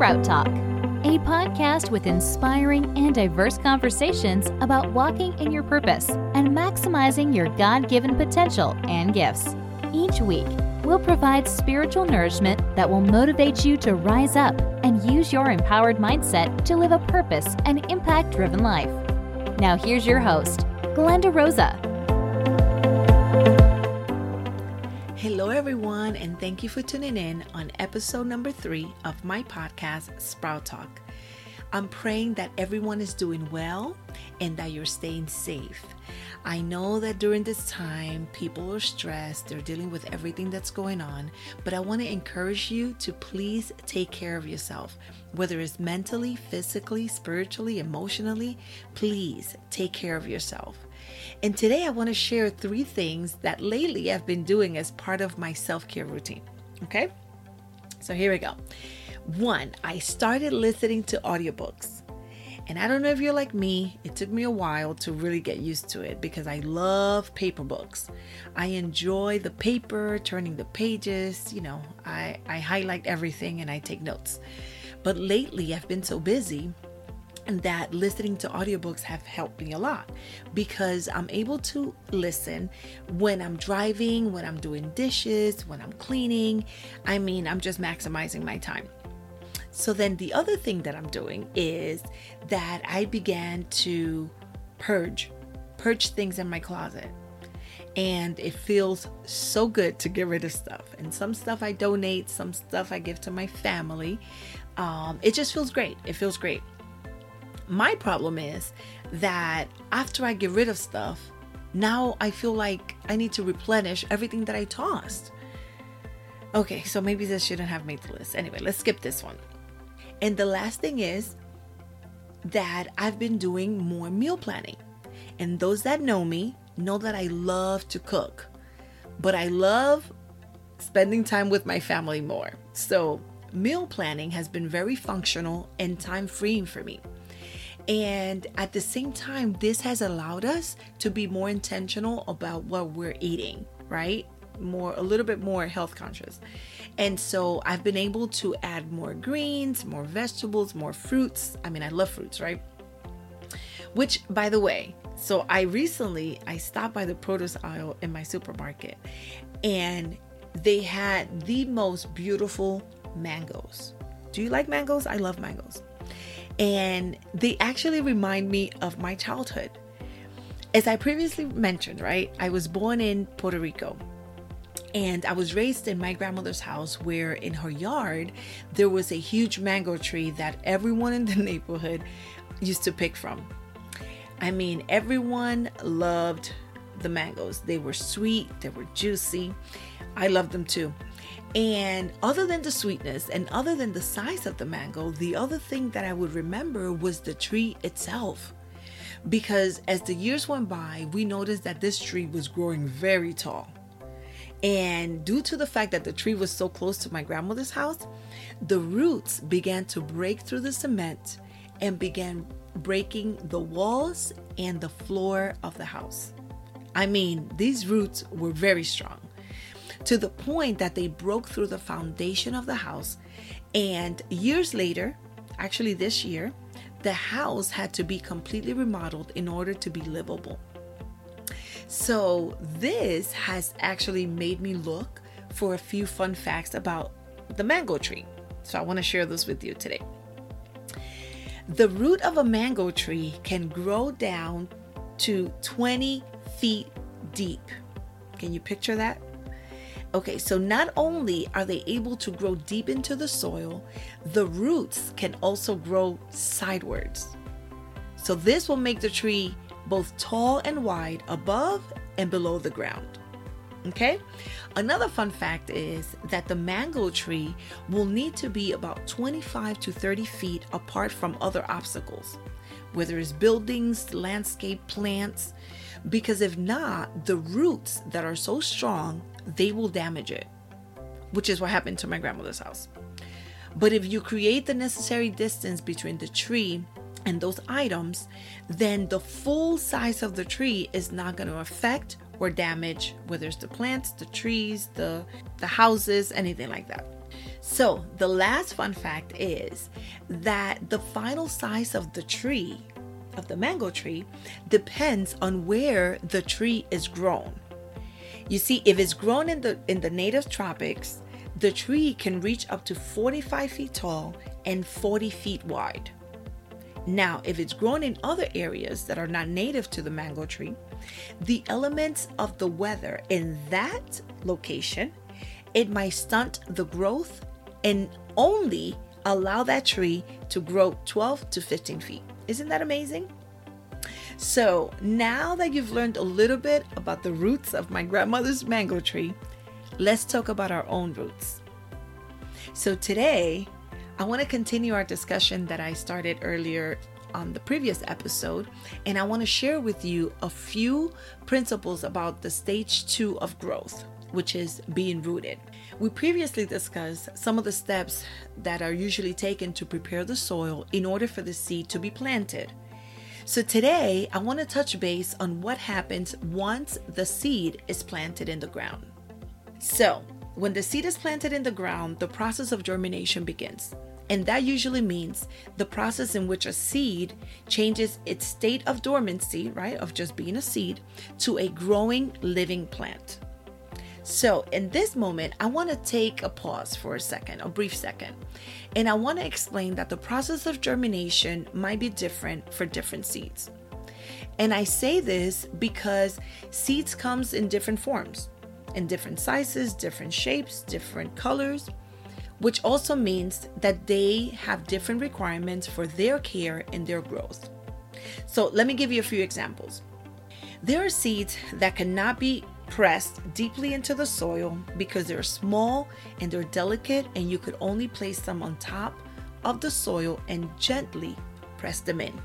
Sprout Talk, a podcast with inspiring and diverse conversations about walking in your purpose and maximizing your God given potential and gifts. Each week, we'll provide spiritual nourishment that will motivate you to rise up and use your empowered mindset to live a purpose and impact driven life. Now, here's your host, Glenda Rosa. Hello, everyone, and thank you for tuning in on episode number three of my podcast, Sprout Talk. I'm praying that everyone is doing well and that you're staying safe. I know that during this time, people are stressed, they're dealing with everything that's going on, but I want to encourage you to please take care of yourself, whether it's mentally, physically, spiritually, emotionally. Please take care of yourself. And today I want to share three things that lately I've been doing as part of my self care routine. Okay? So here we go. One, I started listening to audiobooks. And I don't know if you're like me, it took me a while to really get used to it because I love paper books. I enjoy the paper, turning the pages, you know, I, I highlight everything and I take notes. But lately I've been so busy that listening to audiobooks have helped me a lot because I'm able to listen when I'm driving, when I'm doing dishes, when I'm cleaning. I mean, I'm just maximizing my time. So then the other thing that I'm doing is that I began to purge, purge things in my closet. And it feels so good to get rid of stuff. And some stuff I donate, some stuff I give to my family. Um, it just feels great. It feels great. My problem is that after I get rid of stuff, now I feel like I need to replenish everything that I tossed. Okay, so maybe this shouldn't have made the list. Anyway, let's skip this one. And the last thing is that I've been doing more meal planning. And those that know me know that I love to cook, but I love spending time with my family more. So, meal planning has been very functional and time freeing for me. And at the same time, this has allowed us to be more intentional about what we're eating, right? More, a little bit more health conscious. And so I've been able to add more greens, more vegetables, more fruits. I mean, I love fruits, right? Which, by the way, so I recently I stopped by the produce aisle in my supermarket and they had the most beautiful mangoes. Do you like mangoes? I love mangoes and they actually remind me of my childhood. As I previously mentioned, right, I was born in Puerto Rico. And I was raised in my grandmother's house where in her yard there was a huge mango tree that everyone in the neighborhood used to pick from. I mean, everyone loved the mangoes. They were sweet, they were juicy. I loved them too. And other than the sweetness and other than the size of the mango, the other thing that I would remember was the tree itself. Because as the years went by, we noticed that this tree was growing very tall. And due to the fact that the tree was so close to my grandmother's house, the roots began to break through the cement and began breaking the walls and the floor of the house. I mean, these roots were very strong to the point that they broke through the foundation of the house. And years later, actually this year, the house had to be completely remodeled in order to be livable. So, this has actually made me look for a few fun facts about the mango tree. So, I want to share those with you today. The root of a mango tree can grow down to 20 feet deep. Can you picture that? Okay, so not only are they able to grow deep into the soil, the roots can also grow sidewards. So this will make the tree both tall and wide above and below the ground. Okay? Another fun fact is that the mango tree will need to be about 25 to 30 feet apart from other obstacles, whether it's buildings, landscape, plants, because if not, the roots that are so strong they will damage it, which is what happened to my grandmother's house. But if you create the necessary distance between the tree and those items, then the full size of the tree is not going to affect or damage whether it's the plants, the trees, the the houses, anything like that. So, the last fun fact is that the final size of the tree, of the mango tree, depends on where the tree is grown. You see, if it's grown in the in the native tropics, the tree can reach up to 45 feet tall and 40 feet wide. Now, if it's grown in other areas that are not native to the mango tree, the elements of the weather in that location, it might stunt the growth and only allow that tree to grow 12 to 15 feet. Isn't that amazing? So, now that you've learned a little bit about the roots of my grandmother's mango tree, let's talk about our own roots. So, today I want to continue our discussion that I started earlier on the previous episode, and I want to share with you a few principles about the stage two of growth, which is being rooted. We previously discussed some of the steps that are usually taken to prepare the soil in order for the seed to be planted. So, today I want to touch base on what happens once the seed is planted in the ground. So, when the seed is planted in the ground, the process of germination begins. And that usually means the process in which a seed changes its state of dormancy, right, of just being a seed, to a growing living plant. So, in this moment, I want to take a pause for a second, a brief second, and I want to explain that the process of germination might be different for different seeds. And I say this because seeds comes in different forms, in different sizes, different shapes, different colors, which also means that they have different requirements for their care and their growth. So, let me give you a few examples. There are seeds that cannot be pressed deeply into the soil because they're small and they're delicate, and you could only place them on top of the soil and gently press them in.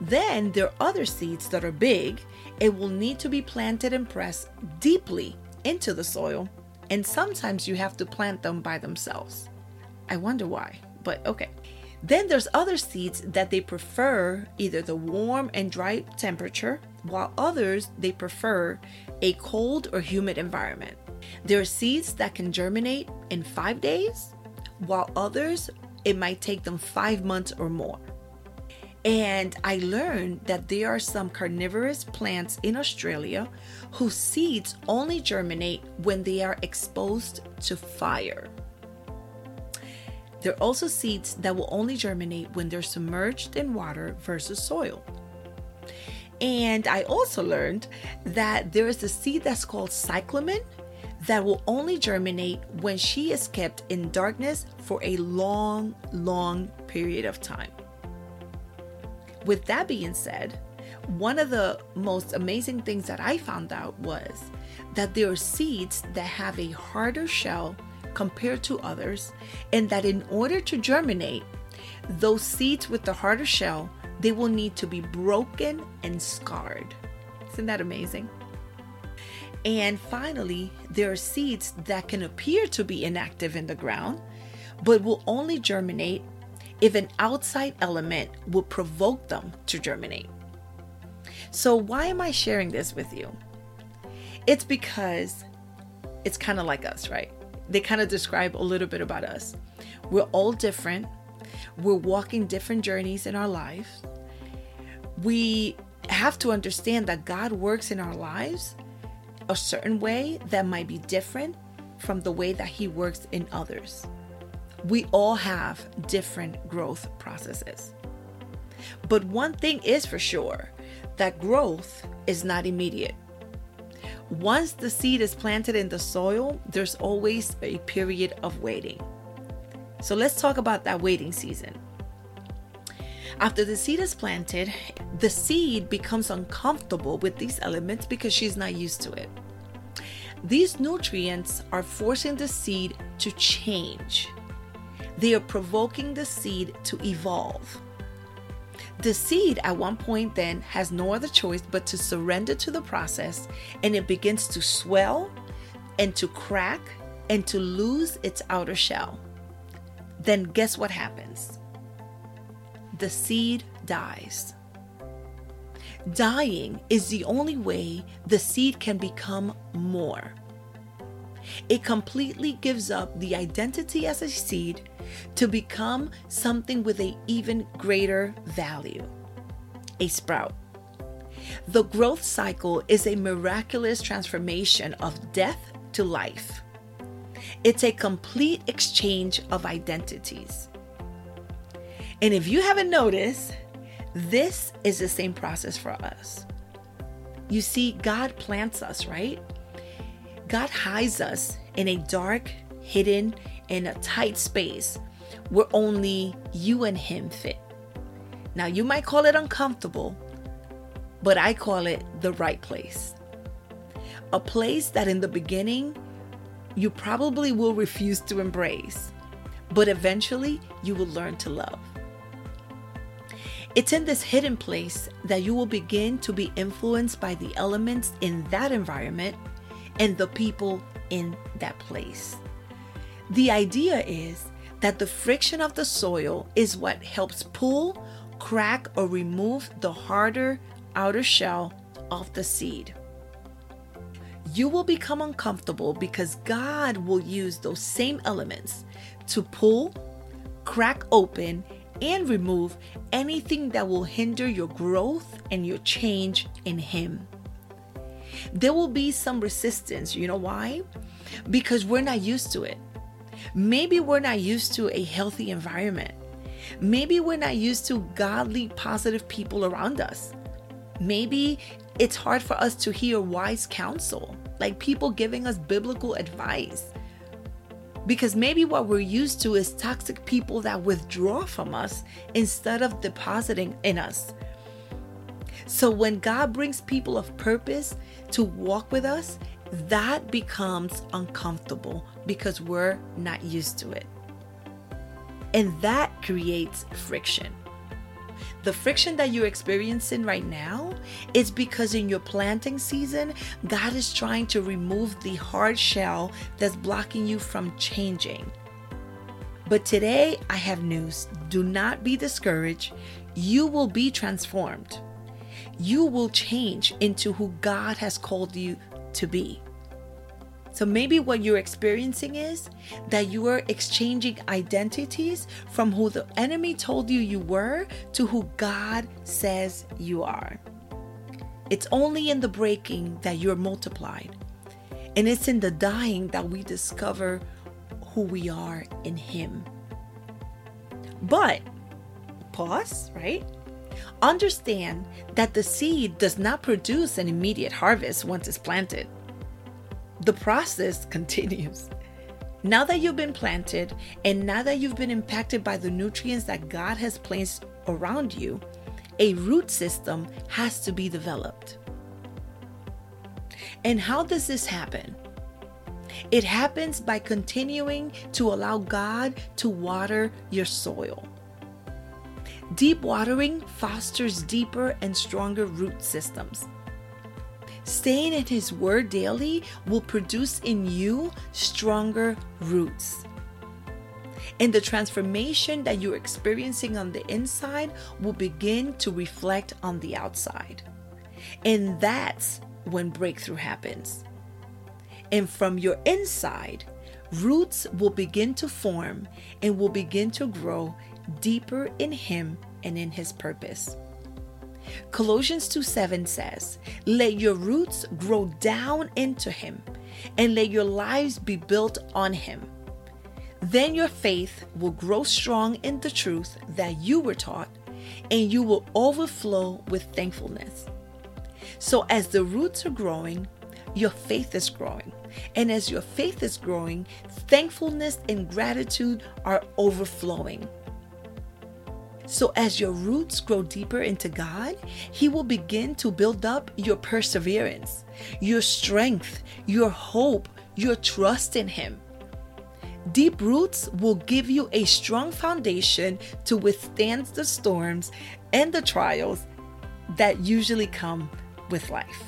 Then there are other seeds that are big and will need to be planted and pressed deeply into the soil and sometimes you have to plant them by themselves. I wonder why, but okay. Then there's other seeds that they prefer either the warm and dry temperature, while others they prefer a cold or humid environment. There are seeds that can germinate in five days, while others it might take them five months or more. And I learned that there are some carnivorous plants in Australia whose seeds only germinate when they are exposed to fire. There are also seeds that will only germinate when they're submerged in water versus soil. And I also learned that there is a seed that's called cyclamen that will only germinate when she is kept in darkness for a long, long period of time. With that being said, one of the most amazing things that I found out was that there are seeds that have a harder shell compared to others, and that in order to germinate, those seeds with the harder shell, they will need to be broken and scarred. Isn't that amazing? And finally, there are seeds that can appear to be inactive in the ground, but will only germinate if an outside element will provoke them to germinate. So, why am I sharing this with you? It's because it's kind of like us, right? They kind of describe a little bit about us. We're all different, we're walking different journeys in our lives. We have to understand that God works in our lives a certain way that might be different from the way that He works in others we all have different growth processes. But one thing is for sure that growth is not immediate. Once the seed is planted in the soil, there's always a period of waiting. So let's talk about that waiting season. After the seed is planted, the seed becomes uncomfortable with these elements because she's not used to it. These nutrients are forcing the seed to change they are provoking the seed to evolve. The seed at one point then has no other choice but to surrender to the process and it begins to swell and to crack and to lose its outer shell. Then guess what happens? The seed dies. Dying is the only way the seed can become more. It completely gives up the identity as a seed to become something with an even greater value a sprout. The growth cycle is a miraculous transformation of death to life. It's a complete exchange of identities. And if you haven't noticed, this is the same process for us. You see, God plants us, right? God hides us in a dark, hidden, in a tight space where only you and Him fit. Now, you might call it uncomfortable, but I call it the right place. A place that in the beginning you probably will refuse to embrace, but eventually you will learn to love. It's in this hidden place that you will begin to be influenced by the elements in that environment and the people in that place. The idea is that the friction of the soil is what helps pull, crack, or remove the harder outer shell of the seed. You will become uncomfortable because God will use those same elements to pull, crack open, and remove anything that will hinder your growth and your change in Him. There will be some resistance. You know why? Because we're not used to it. Maybe we're not used to a healthy environment. Maybe we're not used to godly, positive people around us. Maybe it's hard for us to hear wise counsel, like people giving us biblical advice. Because maybe what we're used to is toxic people that withdraw from us instead of depositing in us. So when God brings people of purpose to walk with us, that becomes uncomfortable because we're not used to it. And that creates friction. The friction that you're experiencing right now is because in your planting season, God is trying to remove the hard shell that's blocking you from changing. But today, I have news. Do not be discouraged. You will be transformed. You will change into who God has called you to be. So maybe what you're experiencing is that you are exchanging identities from who the enemy told you you were to who God says you are. It's only in the breaking that you're multiplied. And it's in the dying that we discover who we are in Him. But, pause, right? Understand that the seed does not produce an immediate harvest once it's planted the process continues. Now that you've been planted and now that you've been impacted by the nutrients that God has placed around you, a root system has to be developed. And how does this happen? It happens by continuing to allow God to water your soil. Deep watering fosters deeper and stronger root systems. Staying in His Word daily will produce in you stronger roots. And the transformation that you're experiencing on the inside will begin to reflect on the outside. And that's when breakthrough happens. And from your inside, roots will begin to form and will begin to grow deeper in Him and in His purpose. Colossians 2 7 says, Let your roots grow down into him, and let your lives be built on him. Then your faith will grow strong in the truth that you were taught, and you will overflow with thankfulness. So, as the roots are growing, your faith is growing. And as your faith is growing, thankfulness and gratitude are overflowing. So, as your roots grow deeper into God, He will begin to build up your perseverance, your strength, your hope, your trust in Him. Deep roots will give you a strong foundation to withstand the storms and the trials that usually come with life.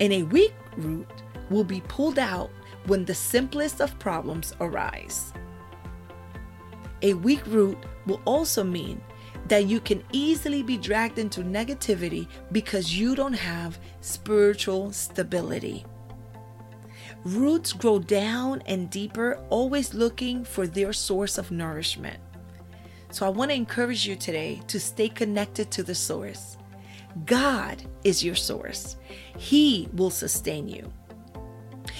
And a weak root will be pulled out when the simplest of problems arise. A weak root will also mean that you can easily be dragged into negativity because you don't have spiritual stability. Roots grow down and deeper, always looking for their source of nourishment. So I want to encourage you today to stay connected to the source. God is your source, He will sustain you.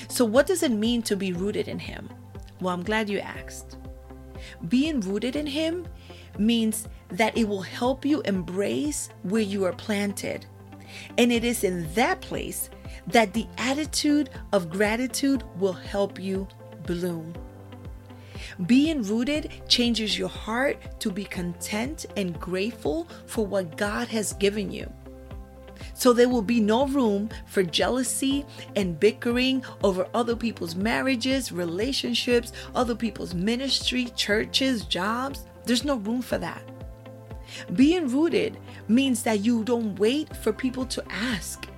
So, what does it mean to be rooted in Him? Well, I'm glad you asked. Being rooted in Him means that it will help you embrace where you are planted. And it is in that place that the attitude of gratitude will help you bloom. Being rooted changes your heart to be content and grateful for what God has given you. So there will be no room for jealousy and bickering over other people's marriages, relationships, other people's ministry, churches, jobs. There's no room for that. Being rooted means that you don't wait for people to ask.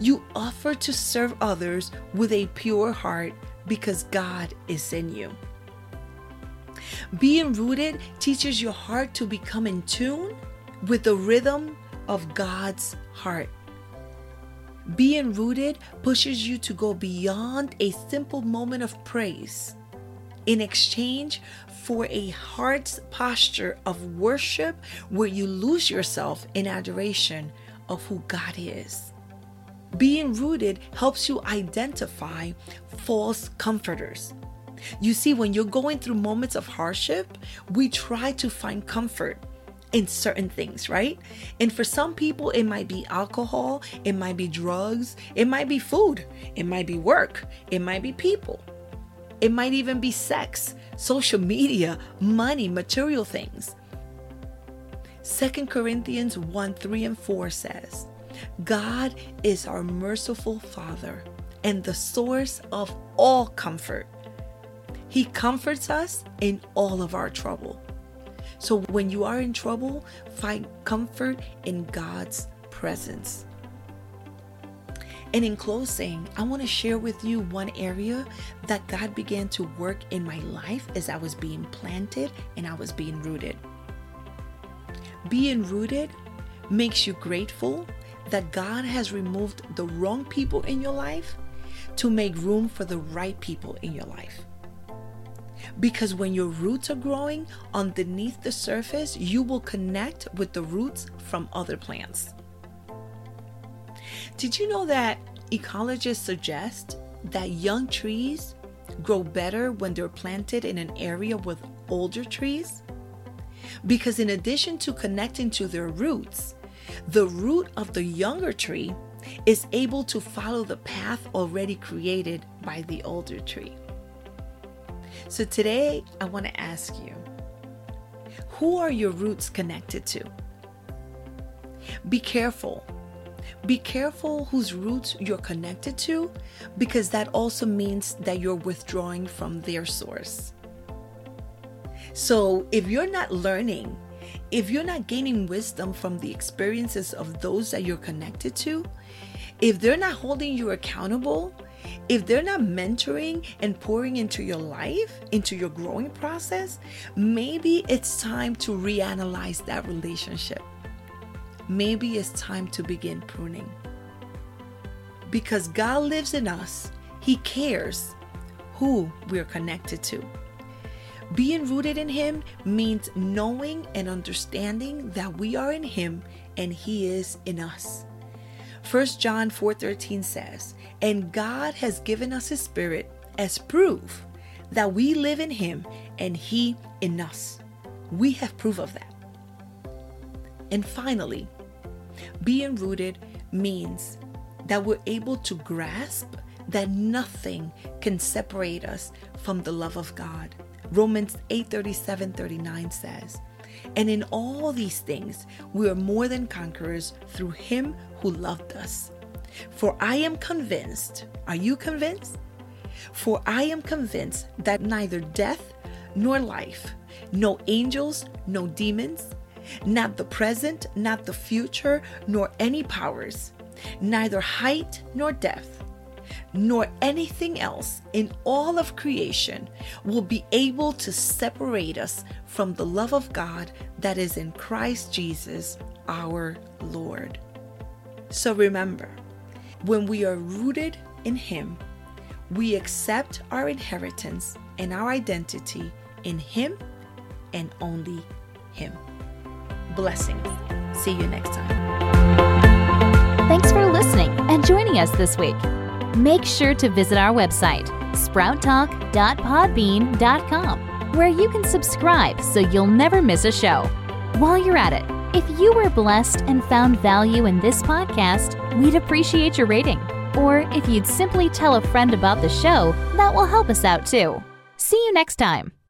You offer to serve others with a pure heart because God is in you. Being rooted teaches your heart to become in tune with the rhythm of God's heart. Being rooted pushes you to go beyond a simple moment of praise in exchange for a heart's posture of worship where you lose yourself in adoration of who God is. Being rooted helps you identify false comforters. You see, when you're going through moments of hardship, we try to find comfort in certain things, right? And for some people, it might be alcohol, it might be drugs, it might be food, it might be work, it might be people, it might even be sex, social media, money, material things. Second Corinthians 1 3 and 4 says, God is our merciful Father and the source of all comfort. He comforts us in all of our trouble. So when you are in trouble, find comfort in God's presence. And in closing, I want to share with you one area that God began to work in my life as I was being planted and I was being rooted. Being rooted makes you grateful that God has removed the wrong people in your life to make room for the right people in your life. Because when your roots are growing underneath the surface, you will connect with the roots from other plants. Did you know that ecologists suggest that young trees grow better when they're planted in an area with older trees? Because in addition to connecting to their roots, the root of the younger tree is able to follow the path already created by the older tree. So today, I want to ask you who are your roots connected to? Be careful. Be careful whose roots you're connected to because that also means that you're withdrawing from their source. So if you're not learning, if you're not gaining wisdom from the experiences of those that you're connected to, if they're not holding you accountable, if they're not mentoring and pouring into your life, into your growing process, maybe it's time to reanalyze that relationship. Maybe it's time to begin pruning. Because God lives in us, He cares who we're connected to. Being rooted in Him means knowing and understanding that we are in Him and He is in us. 1 John 4:13 says, "And God has given us his spirit as proof that we live in him and he in us." We have proof of that. And finally, being rooted means that we're able to grasp that nothing can separate us from the love of God. Romans 8:37 39 says, and in all these things, we are more than conquerors through him who loved us. For I am convinced, are you convinced? For I am convinced that neither death nor life, no angels, no demons, not the present, not the future, nor any powers, neither height nor depth nor anything else in all of creation will be able to separate us from the love of God that is in Christ Jesus our Lord. So remember, when we are rooted in Him, We accept our inheritance and our identity in Him and only Him. Blessings. See you next time. Thanks for listening and joining us this week. Make sure to visit our website, sprouttalk.podbean.com, where you can subscribe so you'll never miss a show. While you're at it, if you were blessed and found value in this podcast, we'd appreciate your rating. Or if you'd simply tell a friend about the show, that will help us out too. See you next time.